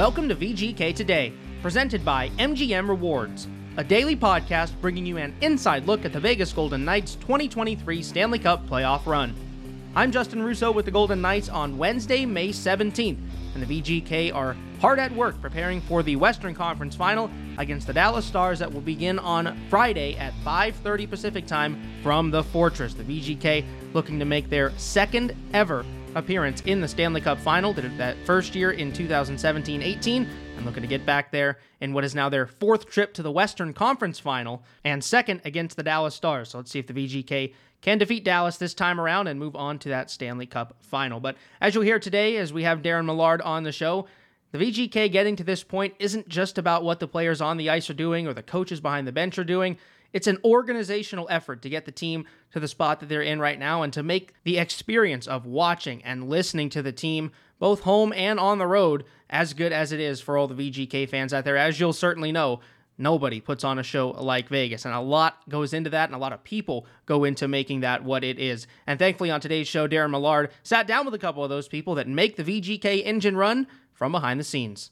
Welcome to VGK Today, presented by MGM Rewards, a daily podcast bringing you an inside look at the Vegas Golden Knights 2023 Stanley Cup playoff run. I'm Justin Russo with the Golden Knights on Wednesday, May 17th, and the VGK are hard at work preparing for the Western Conference Final against the Dallas Stars that will begin on Friday at 5:30 Pacific Time from the Fortress. The VGK looking to make their second ever appearance in the Stanley Cup Final that first year in 2017-18 and looking to get back there in what is now their fourth trip to the Western Conference Final and second against the Dallas Stars. So let's see if the VGK can defeat Dallas this time around and move on to that Stanley Cup final. But as you'll hear today, as we have Daren Millard on the show, the VGK getting to this point isn't just about what the players on the ice are doing or the coaches behind the bench are doing. It's an organizational effort to get the team to the spot that they're in right now and to make the experience of watching and listening to the team, both home and on the road, as good as it is for all the VGK fans out there. As you'll certainly know, Nobody puts on a show like Vegas, and a lot goes into that, and a lot of people go into making that what it is. And thankfully, on today's show, Daren Millard sat down with a couple of those people that make the VGK engine run from behind the scenes.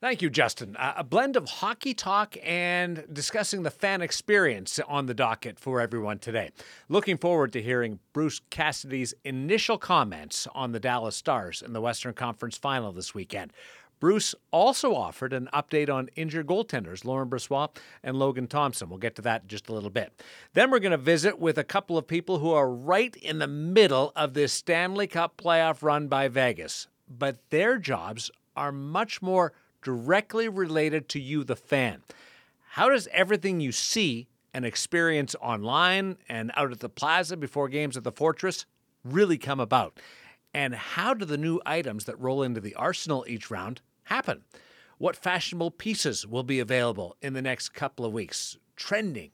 Thank you, Justin. Uh, a blend of hockey talk and discussing the fan experience on the docket for everyone today. Looking forward to hearing Bruce Cassidy's initial comments on the Dallas Stars in the Western Conference Final this weekend. Bruce also offered an update on injured goaltenders Laurent Brossoit and Logan Thompson. We'll get to that in just a little bit. Then we're going to visit with a couple of people who are right in the middle of this Stanley Cup playoff run by Vegas, but their jobs are much more directly related to you, the fan. How does everything you see and experience online and out at the plaza before games at the Fortress really come about? And how do the new items that roll into the arsenal each round happen? What fashionable pieces will be available in the next couple of weeks? Trending.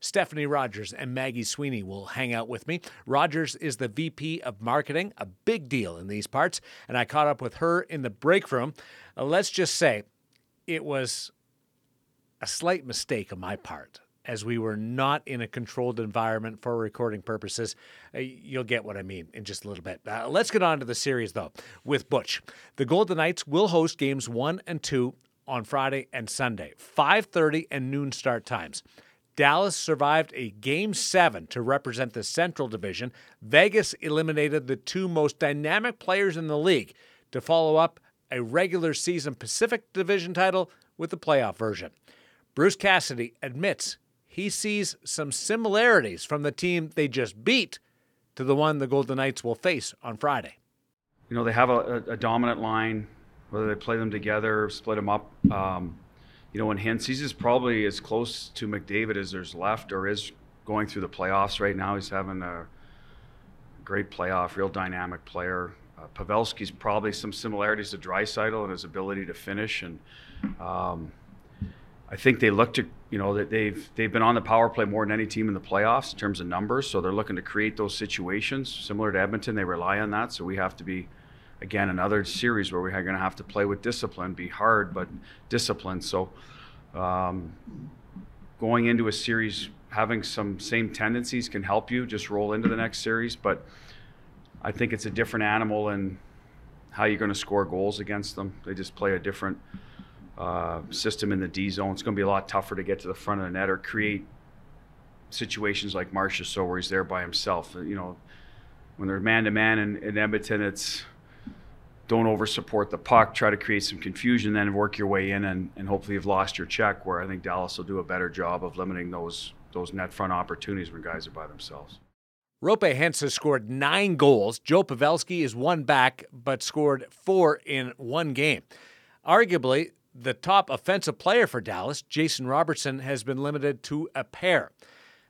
Stephanie Rogers and Maggie Sweeney will hang out with me. Rogers is the VP of Marketing, a big deal in these parts, and I caught up with her in the break room. Uh, let's just say it was a slight mistake on my part as we were not in a controlled environment for recording purposes. Uh, you'll get what I mean in just a little bit. Uh, let's get on to the series, though, with Butch. The Golden Knights will host games one and two on Friday and Sunday, 5.30 and noon start times. Dallas survived a game seven to represent the Central Division. Vegas eliminated the two most dynamic players in the league to follow up a regular season Pacific Division title with the playoff version. Bruce Cassidy admits he sees some similarities from the team they just beat to the one the Golden Knights will face on Friday. You know, they have a, a dominant line, whether they play them together, split them up. Um, you know, in Hintz, is probably as close to McDavid as there's left or is going through the playoffs right now. He's having a great playoff, real dynamic player. Uh, Pavelski's probably some similarities to Draisaitl and his ability to finish. And um, I think they look to you know that they've they've been on the power play more than any team in the playoffs in terms of numbers. So they're looking to create those situations similar to Edmonton. They rely on that. So we have to be again another series where we're going to have to play with discipline, be hard but disciplined. So um, going into a series having some same tendencies can help you just roll into the next series. But I think it's a different animal and how you're going to score goals against them. They just play a different uh, system in the D zone. It's going to be a lot tougher to get to the front of the net or create situations like Marchessault where he's there by himself. You know, when they're man to man in Edmonton, it's don't over support the puck, try to create some confusion, then work your way in, and, and hopefully you've lost your check. Where I think Dallas will do a better job of limiting those those net front opportunities when guys are by themselves. Roope Hintz has scored nine goals. Joe Pavelski is one back, but scored four in one game. Arguably, the top offensive player for Dallas, Jason Robertson, has been limited to a pair.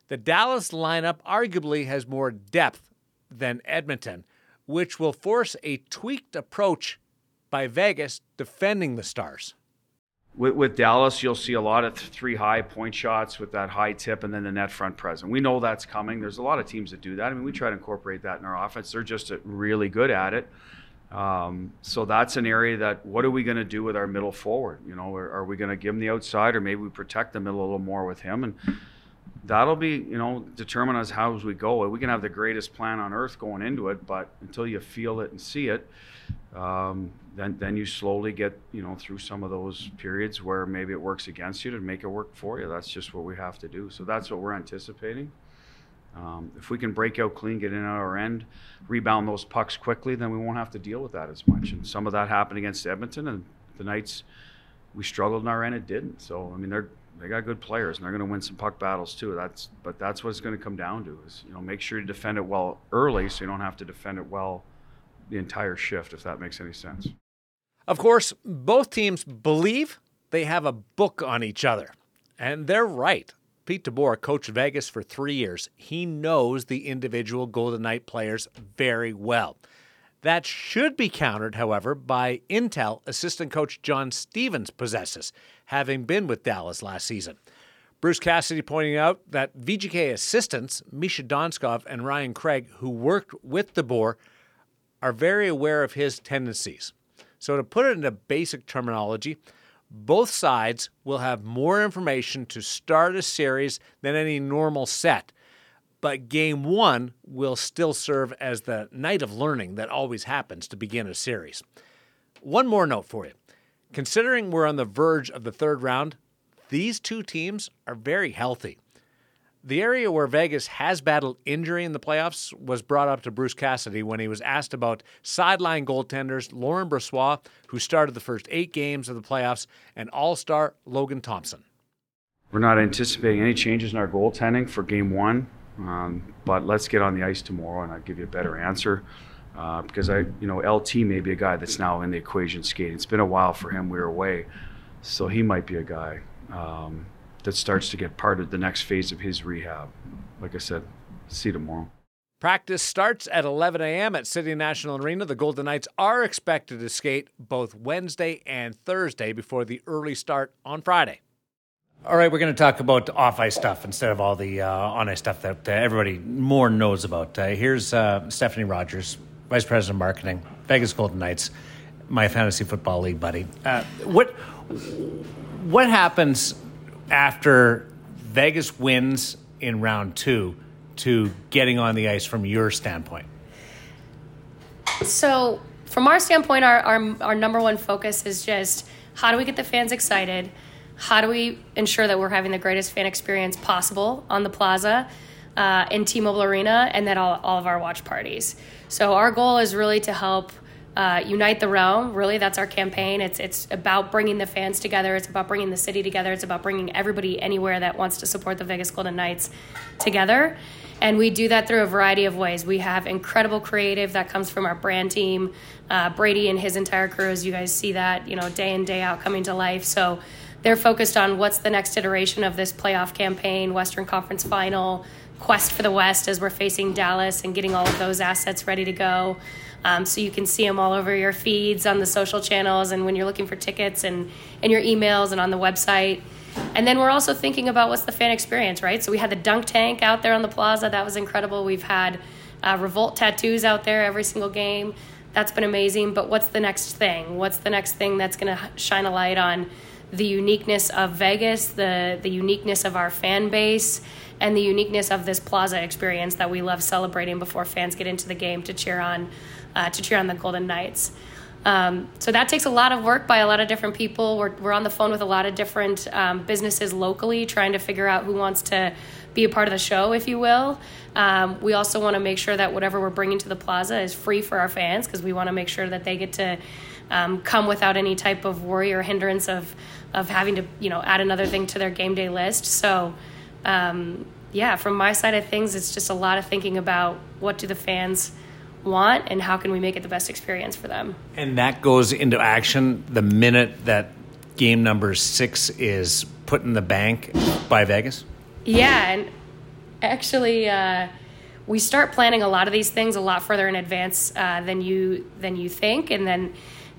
The Dallas lineup arguably has more depth than Edmonton, which will force a tweaked approach by Vegas defending the Stars. With, with, Dallas, you'll see a lot of three high point shots with that high tip and then the net front present. We know that's coming. There's a lot of teams that do that. I mean, we try to incorporate that in our offense. They're just really good at it. Um, so that's an area that what are we going to do with our middle forward? You know, are, are we going to give him the outside, or maybe we protect the middle a little more with him? And that'll be you know determine us how as we go. We can have the greatest plan on earth going into it, but until you feel it and see it, um, then then you slowly get you know through some of those periods where maybe it works against you to make it work for you. That's just what we have to do. So that's what we're anticipating. Um, if we can break out clean, get in at our end, rebound those pucks quickly, then we won't have to deal with that as much. And some of that happened against Edmonton, and the nights we struggled in our end, it didn't. So I mean, they're they got good players, and they're going to win some puck battles too. That's but that's what it's going to come down to is you know make sure you defend it well early, so you don't have to defend it well the entire shift, if that makes any sense. Of course, both teams believe they have a book on each other, and they're right. Pete DeBoer coached Vegas for three years. He knows the individual Golden Knight players very well. That should be countered, however, by intel assistant coach John Stevens possesses, having been with Dallas last season. Bruce Cassidy pointing out that VGK assistants, Misha Donskov and Ryan Craig, who worked with DeBoer, are very aware of his tendencies. So, to put it into basic terminology, both sides will have more information to start a series than any normal set. But game one will still serve as the night of learning that always happens to begin a series. One more note for you. Considering we're on the verge of the third round, these two teams are very healthy. The area where Vegas has battled injury in the playoffs was brought up to Bruce Cassidy when he was asked about sideline goaltenders Laurent Brossoit, who started the first eight games of the playoffs, and all star Logan Thompson. We're not anticipating any changes in our goaltending for game one, um, but let's get on the ice tomorrow and I'll give you a better answer. Uh, because I, you know, LT may be a guy that's now in the equation skating. It's been a while for him. We were away, so he might be a guy. Um, that starts to get part of the next phase of his rehab. Like I said, see tomorrow. Practice starts at 11 a.m. at City National Arena. The Golden Knights are expected to skate both Wednesday and Thursday before the early start on Friday. All right, we're going to talk about off ice stuff instead of all the uh, on ice stuff that uh, everybody more knows about. Uh, here's uh, Stephanie Rogers, Vice President of Marketing, Vegas Golden Knights, my fantasy football league buddy. Uh, what what happens after Vegas wins in round two to getting on the ice from your standpoint? So, from our standpoint, our, our, our number one focus is just how do we get the fans excited? How do we ensure that we're having the greatest fan experience possible on the plaza, uh, in T Mobile Arena, and then all, all of our watch parties? So, our goal is really to help uh, unite the realm. Really, that's our campaign. It's it's about bringing the fans together. It's about bringing the city together. It's about bringing everybody anywhere that wants to support the Vegas Golden Knights together. And we do that through a variety of ways. We have incredible creative that comes from our brand team, uh, Brady and his entire crew. As you guys see that, you know, day in day out coming to life. So they're focused on what's the next iteration of this playoff campaign, Western Conference Final, quest for the West as we're facing Dallas, and getting all of those assets ready to go. Um, so you can see them all over your feeds on the social channels and when you're looking for tickets and in your emails and on the website. And then we're also thinking about what's the fan experience, right? So we had the dunk tank out there on the plaza. That was incredible. We've had uh, revolt tattoos out there every single game. That's been amazing. But what's the next thing? What's the next thing that's going to shine a light on the uniqueness of Vegas, the the uniqueness of our fan base, and the uniqueness of this plaza experience that we love celebrating before fans get into the game to cheer on uh, to cheer on the Golden Knights. Um, so that takes a lot of work by a lot of different people. We're, we're on the phone with a lot of different um, businesses locally trying to figure out who wants to be a part of the show, if you will. Um, we also want to make sure that whatever we're bringing to the plaza is free for our fans because we want to make sure that they get to um, come without any type of worry or hindrance of of having to you know add another thing to their game day list. So um, yeah, from my side of things, it's just a lot of thinking about what do the fans want and how can we make it the best experience for them. And that goes into action the minute that game number six is put in the bank by Vegas? Yeah, and actually, uh, we start planning a lot of these things a lot further in advance uh, than you than you think, and then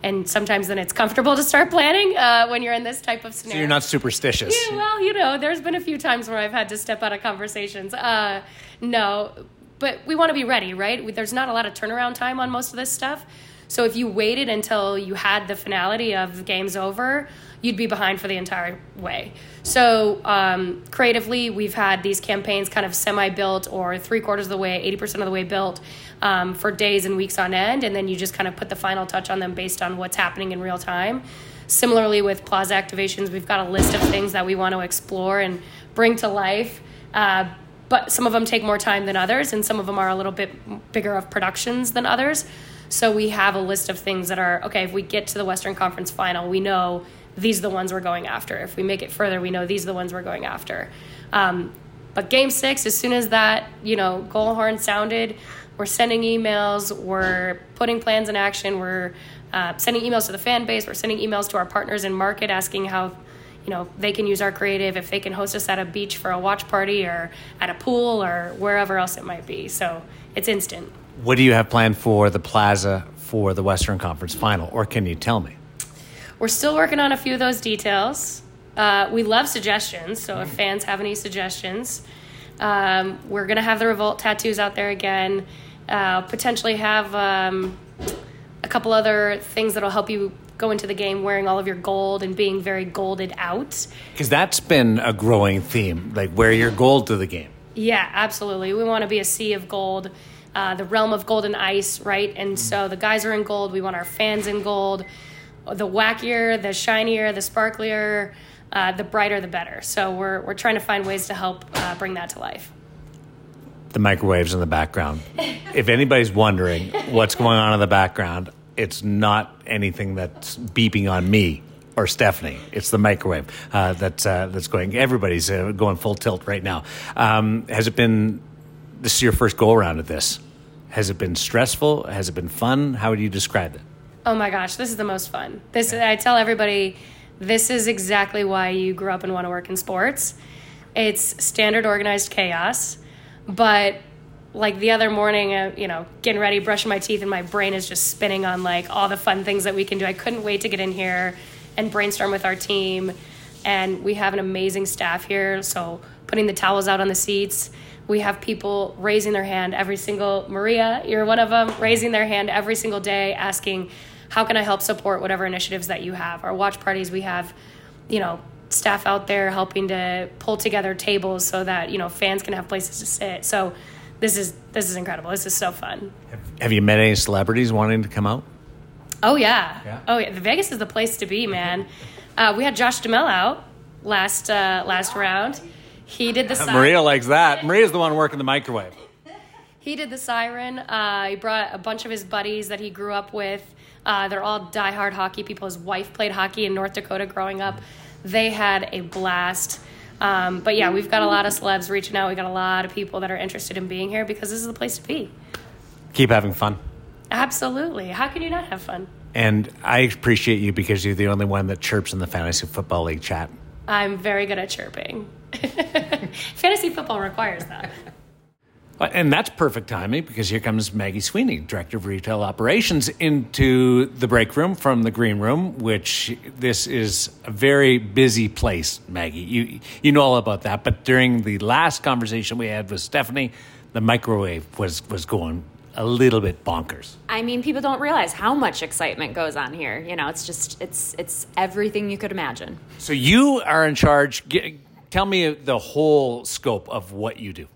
and sometimes then it's comfortable to start planning uh, when you're in this type of scenario. So you're not superstitious. Yeah, well, you know, there's been a few times where I've had to step out of conversations. Uh, no, but we want to be ready, right? There's not a lot of turnaround time on most of this stuff. So if you waited until you had the finality of game's over, you'd be behind for the entire way. So um, creatively, we've had these campaigns kind of semi built or three quarters of the way, 80% of the way built um, for days and weeks on end. And then you just kind of put the final touch on them based on what's happening in real time. Similarly, with plaza activations, we've got a list of things that we want to explore and bring to life. Uh, but some of them take more time than others, and some of them are a little bit bigger of productions than others. So we have a list of things that are okay, if we get to the Western Conference final, we know these are the ones we're going after. If we make it further, we know these are the ones we're going after. Um, but game six, as soon as that, you know, goal horn sounded, we're sending emails, we're putting plans in action, we're uh, sending emails to the fan base, we're sending emails to our partners in market asking how, you know, they can use our creative, if they can host us at a beach for a watch party or at a pool or wherever else it might be. So it's instant. What do you have planned for the plaza for the Western Conference final, or can you tell me? We're still working on a few of those details. Uh, we love suggestions, so if fans have any suggestions, um, we're going to have the Revolt tattoos out there again. Uh, potentially have um, a couple other things that'll help you go into the game wearing all of your gold and being very golded out. Because that's been a growing theme, like wear your gold to the game. Yeah, absolutely. We want to be a sea of gold, uh, the realm of golden ice, right? And so the guys are in gold. We want our fans in gold the wackier, the shinier, the sparklier, uh, the brighter, the better. So we're, we're trying to find ways to help uh, bring that to life. The microwaves in the background. if anybody's wondering what's going on in the background, it's not anything that's beeping on me or Stephanie. It's the microwave uh, that's uh, that's going. Everybody's uh, going full tilt right now. Um, has it been? This is your first go around at this. Has it been stressful? Has it been fun? How would you describe it? Oh my gosh, this is the most fun. This I tell everybody, this is exactly why you grew up and want to work in sports. It's standard organized chaos, but like the other morning, uh, you know, getting ready, brushing my teeth, and my brain is just spinning on like all the fun things that we can do. I couldn't wait to get in here and brainstorm with our team. And we have an amazing staff here. So putting the towels out on the seats, we have people raising their hand every single Maria, you're one of them, raising their hand every single day, asking how can I help support whatever initiatives that you have? Our watch parties, we have, you know, staff out there helping to pull together tables so that you know fans can have places to sit. So this is this is incredible. This is so fun. Have you met any celebrities wanting to come out? Oh yeah, yeah. oh yeah. The Vegas is the place to be, man. Uh, we had Josh Duhamel out last uh, last round. He did the. Siren. Maria likes that. Maria's the one working the microwave. He did the siren. Uh, he brought a bunch of his buddies that he grew up with. Uh, they're all diehard hockey people. His wife played hockey in North Dakota growing up. They had a blast. Um, but yeah, we've got a lot of celebs reaching out. We've got a lot of people that are interested in being here because this is the place to be. Keep having fun. Absolutely. How can you not have fun? And I appreciate you because you're the only one that chirps in the Fantasy Football League chat. I'm very good at chirping. Fantasy football requires that. And that's perfect timing because here comes Maggie Sweeney, Director of Retail Operations, into the break room from the green room, which this is a very busy place, Maggie. You, you know all about that. But during the last conversation we had with Stephanie, the microwave was, was going a little bit bonkers. I mean, people don't realize how much excitement goes on here. You know, it's just, it's, it's everything you could imagine. So you are in charge. Get, tell me the whole scope of what you do.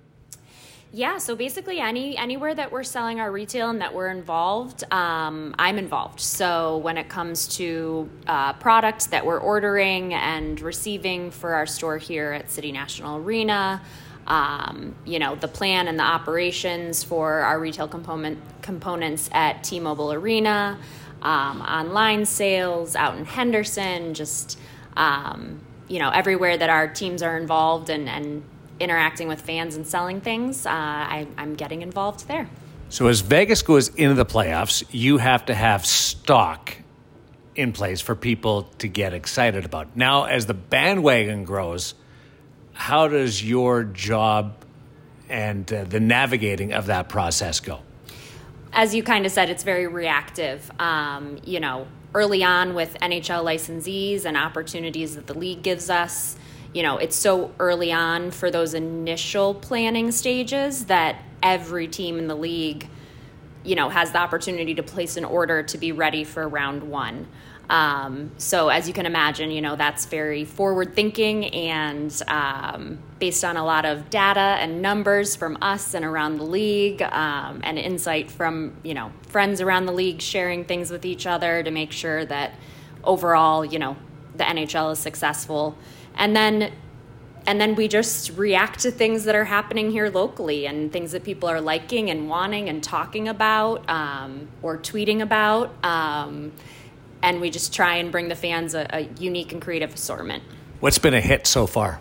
Yeah, so basically, any anywhere that we're selling our retail and that we're involved, um, I'm involved. So when it comes to uh, products that we're ordering and receiving for our store here at City National Arena, um, you know, the plan and the operations for our retail component components at T-Mobile Arena, um, online sales out in Henderson, just um, you know, everywhere that our teams are involved and and interacting with fans and selling things, uh, I, I'm getting involved there. So as Vegas goes into the playoffs, you have to have stock in place for people to get excited about. Now, as the bandwagon grows, how does your job and uh, the navigating of that process go? As you kind of said, it's very reactive. Um, you know, early on with NHL licensees and opportunities that the league gives us, you know, it's so early on for those initial planning stages that every team in the league you know, has the opportunity to place an order to be ready for round one. Um, so as you can imagine, you know that's very forward thinking and um, based on a lot of data and numbers from us and around the league, um, and insight from you know friends around the league sharing things with each other to make sure that overall, you know, the NHL is successful. And then and then we just react to things that are happening here locally and things that people are liking and wanting and talking about um, or tweeting about. Um, and we just try and bring the fans a, a unique and creative assortment. What's been a hit so far?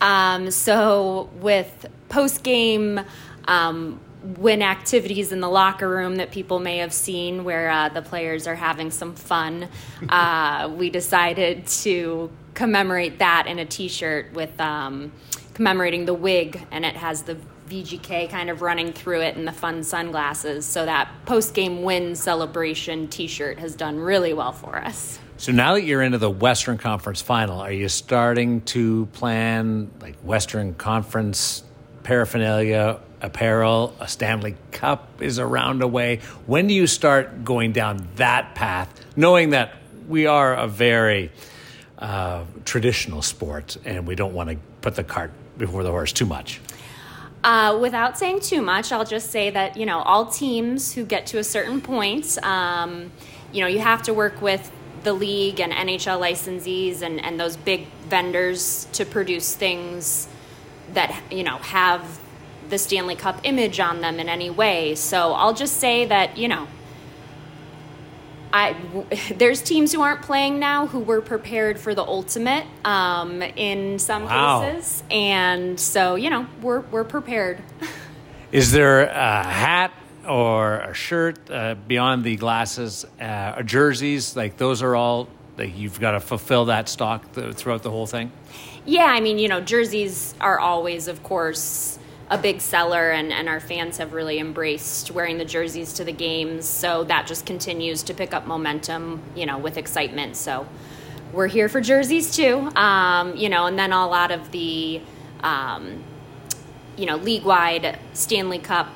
Um, so with post game um, win activities in the locker room that people may have seen, where uh, the players are having some fun, uh, we decided to commemorate that in a T-shirt with um, commemorating the wig, and it has the VGK kind of running through it and the fun sunglasses. So that post game win celebration t shirt has done really well for us. So now that you're into the Western Conference final, are you starting to plan like Western Conference paraphernalia, apparel? A Stanley Cup is around away. When do you start going down that path, knowing that we are a very uh, traditional sport and we don't want to put the cart before the horse too much? Uh, without saying too much, I'll just say that you know all teams who get to a certain point, um, you know, you have to work with the league and NHL licensees and, and those big vendors to produce things that you know have the Stanley Cup image on them in any way. So I'll just say that you know I, there's teams who aren't playing now who were prepared for the ultimate um, in some wow. cases, and so you know we're we're prepared. Is there a hat or a shirt uh, beyond the glasses, uh, jerseys? Like those are all like you've got to fulfill that stock throughout the whole thing. Yeah, I mean, you know, jerseys are always, of course a big seller, and, and our fans have really embraced wearing the jerseys to the games. So that just continues to pick up momentum, you know, with excitement. So we're here for jerseys too, um, you know, and then a lot of the, um, you know, league wide Stanley Cup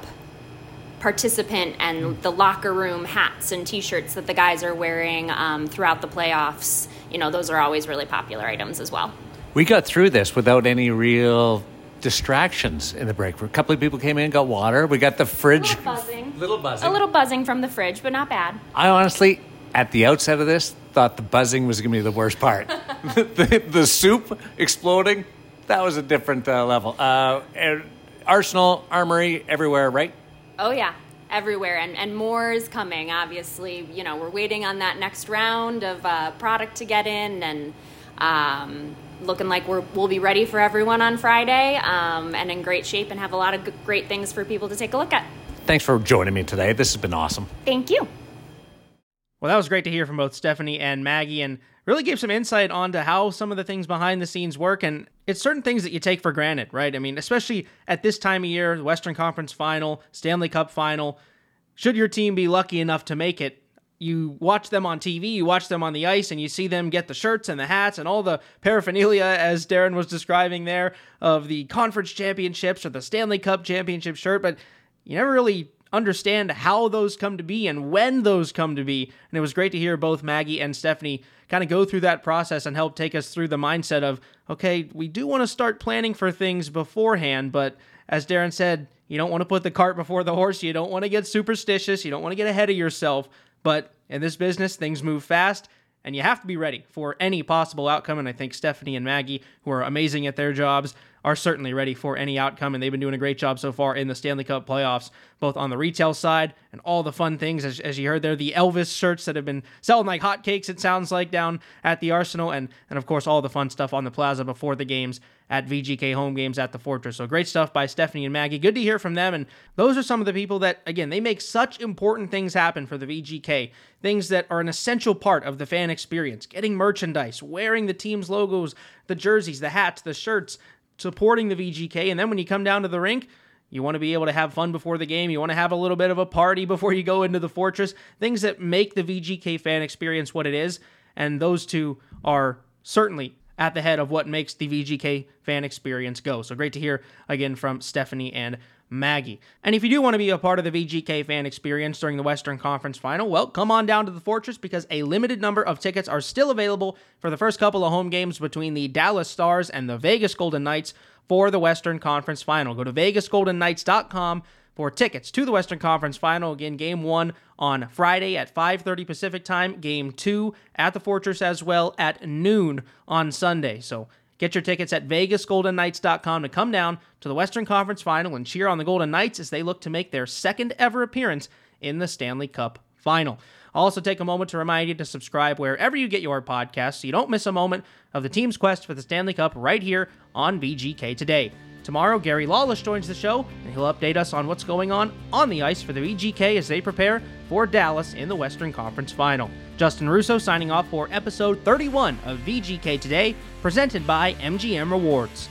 participant and the locker room hats and t-shirts that the guys are wearing um, throughout the playoffs you know those are always really popular items as well we got through this without any real distractions in the break room. A couple of people came in, got water. We got the fridge. A little buzzing. Little buzzing. A little buzzing from the fridge, but not bad. I honestly, at the outset of this, thought the buzzing was going to be the worst part. the, the, soup exploding, that was a different uh, level. Uh, Arsenal, Armory, everywhere, right? Oh, yeah. Everywhere, and, and more is coming. Obviously, you know, we're waiting on that next round of uh, product to get in, and um, looking like we're, we'll be ready for everyone on Friday um, and in great shape and have a lot of great things for people to take a look at. Thanks for joining me today. This has been awesome. Thank you. Well, that was great to hear from both Stephanie and Maggie and really gave some insight onto how some of the things behind the scenes work. And it's certain things that you take for granted, right? I mean, especially at this time of year, the Western Conference final, Stanley Cup final. Should your team be lucky enough to make it, you watch them on TV, you watch them on the ice, and you see them get the shirts and the hats and all the paraphernalia, as Daren was describing there, of the conference championships or the Stanley Cup championship shirt, but you never really understand how those come to be and when those come to be. And it was great to hear both Maggie and Stephanie kind of go through that process and help take us through the mindset of, okay, we do want to start planning for things beforehand, but as Daren said, you don't want to put the cart before the horse. You don't want to get superstitious. You don't want to get ahead of yourself. But in this business, things move fast, and you have to be ready for any possible outcome. And I think Stephanie and Maggie, who are amazing at their jobs, are certainly ready for any outcome, and they've been doing a great job so far in the Stanley Cup playoffs, both on the retail side and all the fun things, as, as you heard there, the Elvis shirts that have been selling like hotcakes, it sounds like, down at the Arsenal, and, and of course, all the fun stuff on the plaza before the games at VGK home games at the Fortress. So great stuff by Stephanie and Maggie. Good to hear from them. And those are some of the people that, again, they make such important things happen for the VGK. Things that are an essential part of the fan experience. Getting merchandise, wearing the team's logos, the jerseys, the hats, the shirts, supporting the VGK. And then when you come down to the rink, you want to be able to have fun before the game. You want to have a little bit of a party before you go into the fortress. Things that make the VGK fan experience what it is. And those two are certainly at the head of what makes the VGK fan experience go. So great to hear again from Stephanie and Maggie. And if you do want to be a part of the VGK fan experience during the Western Conference Final, well, come on down to the Fortress because a limited number of tickets are still available for the first couple of home games between the Dallas Stars and the Vegas Golden Knights for the Western Conference Final. Go to vegasgoldenknights.com for tickets to the Western Conference Final. Again, game one on Friday at 5:30 Pacific time. Game two at the Fortress as well at noon on Sunday. So get your tickets at vegasgoldenknights.com to come down to the Western Conference Final and cheer on the Golden Knights as they look to make their second ever appearance in the Stanley Cup Final. I'll also take a moment to remind you to subscribe wherever you get your podcasts so you don't miss a moment of the team's quest for the Stanley Cup right here on VGK Today. Tomorrow, Gary Lawless joins the show, and he'll update us on what's going on on the ice for the VGK as they prepare for Dallas in the Western Conference Final. Justin Russo signing off for episode 31 of VGK Today, presented by MGM Rewards.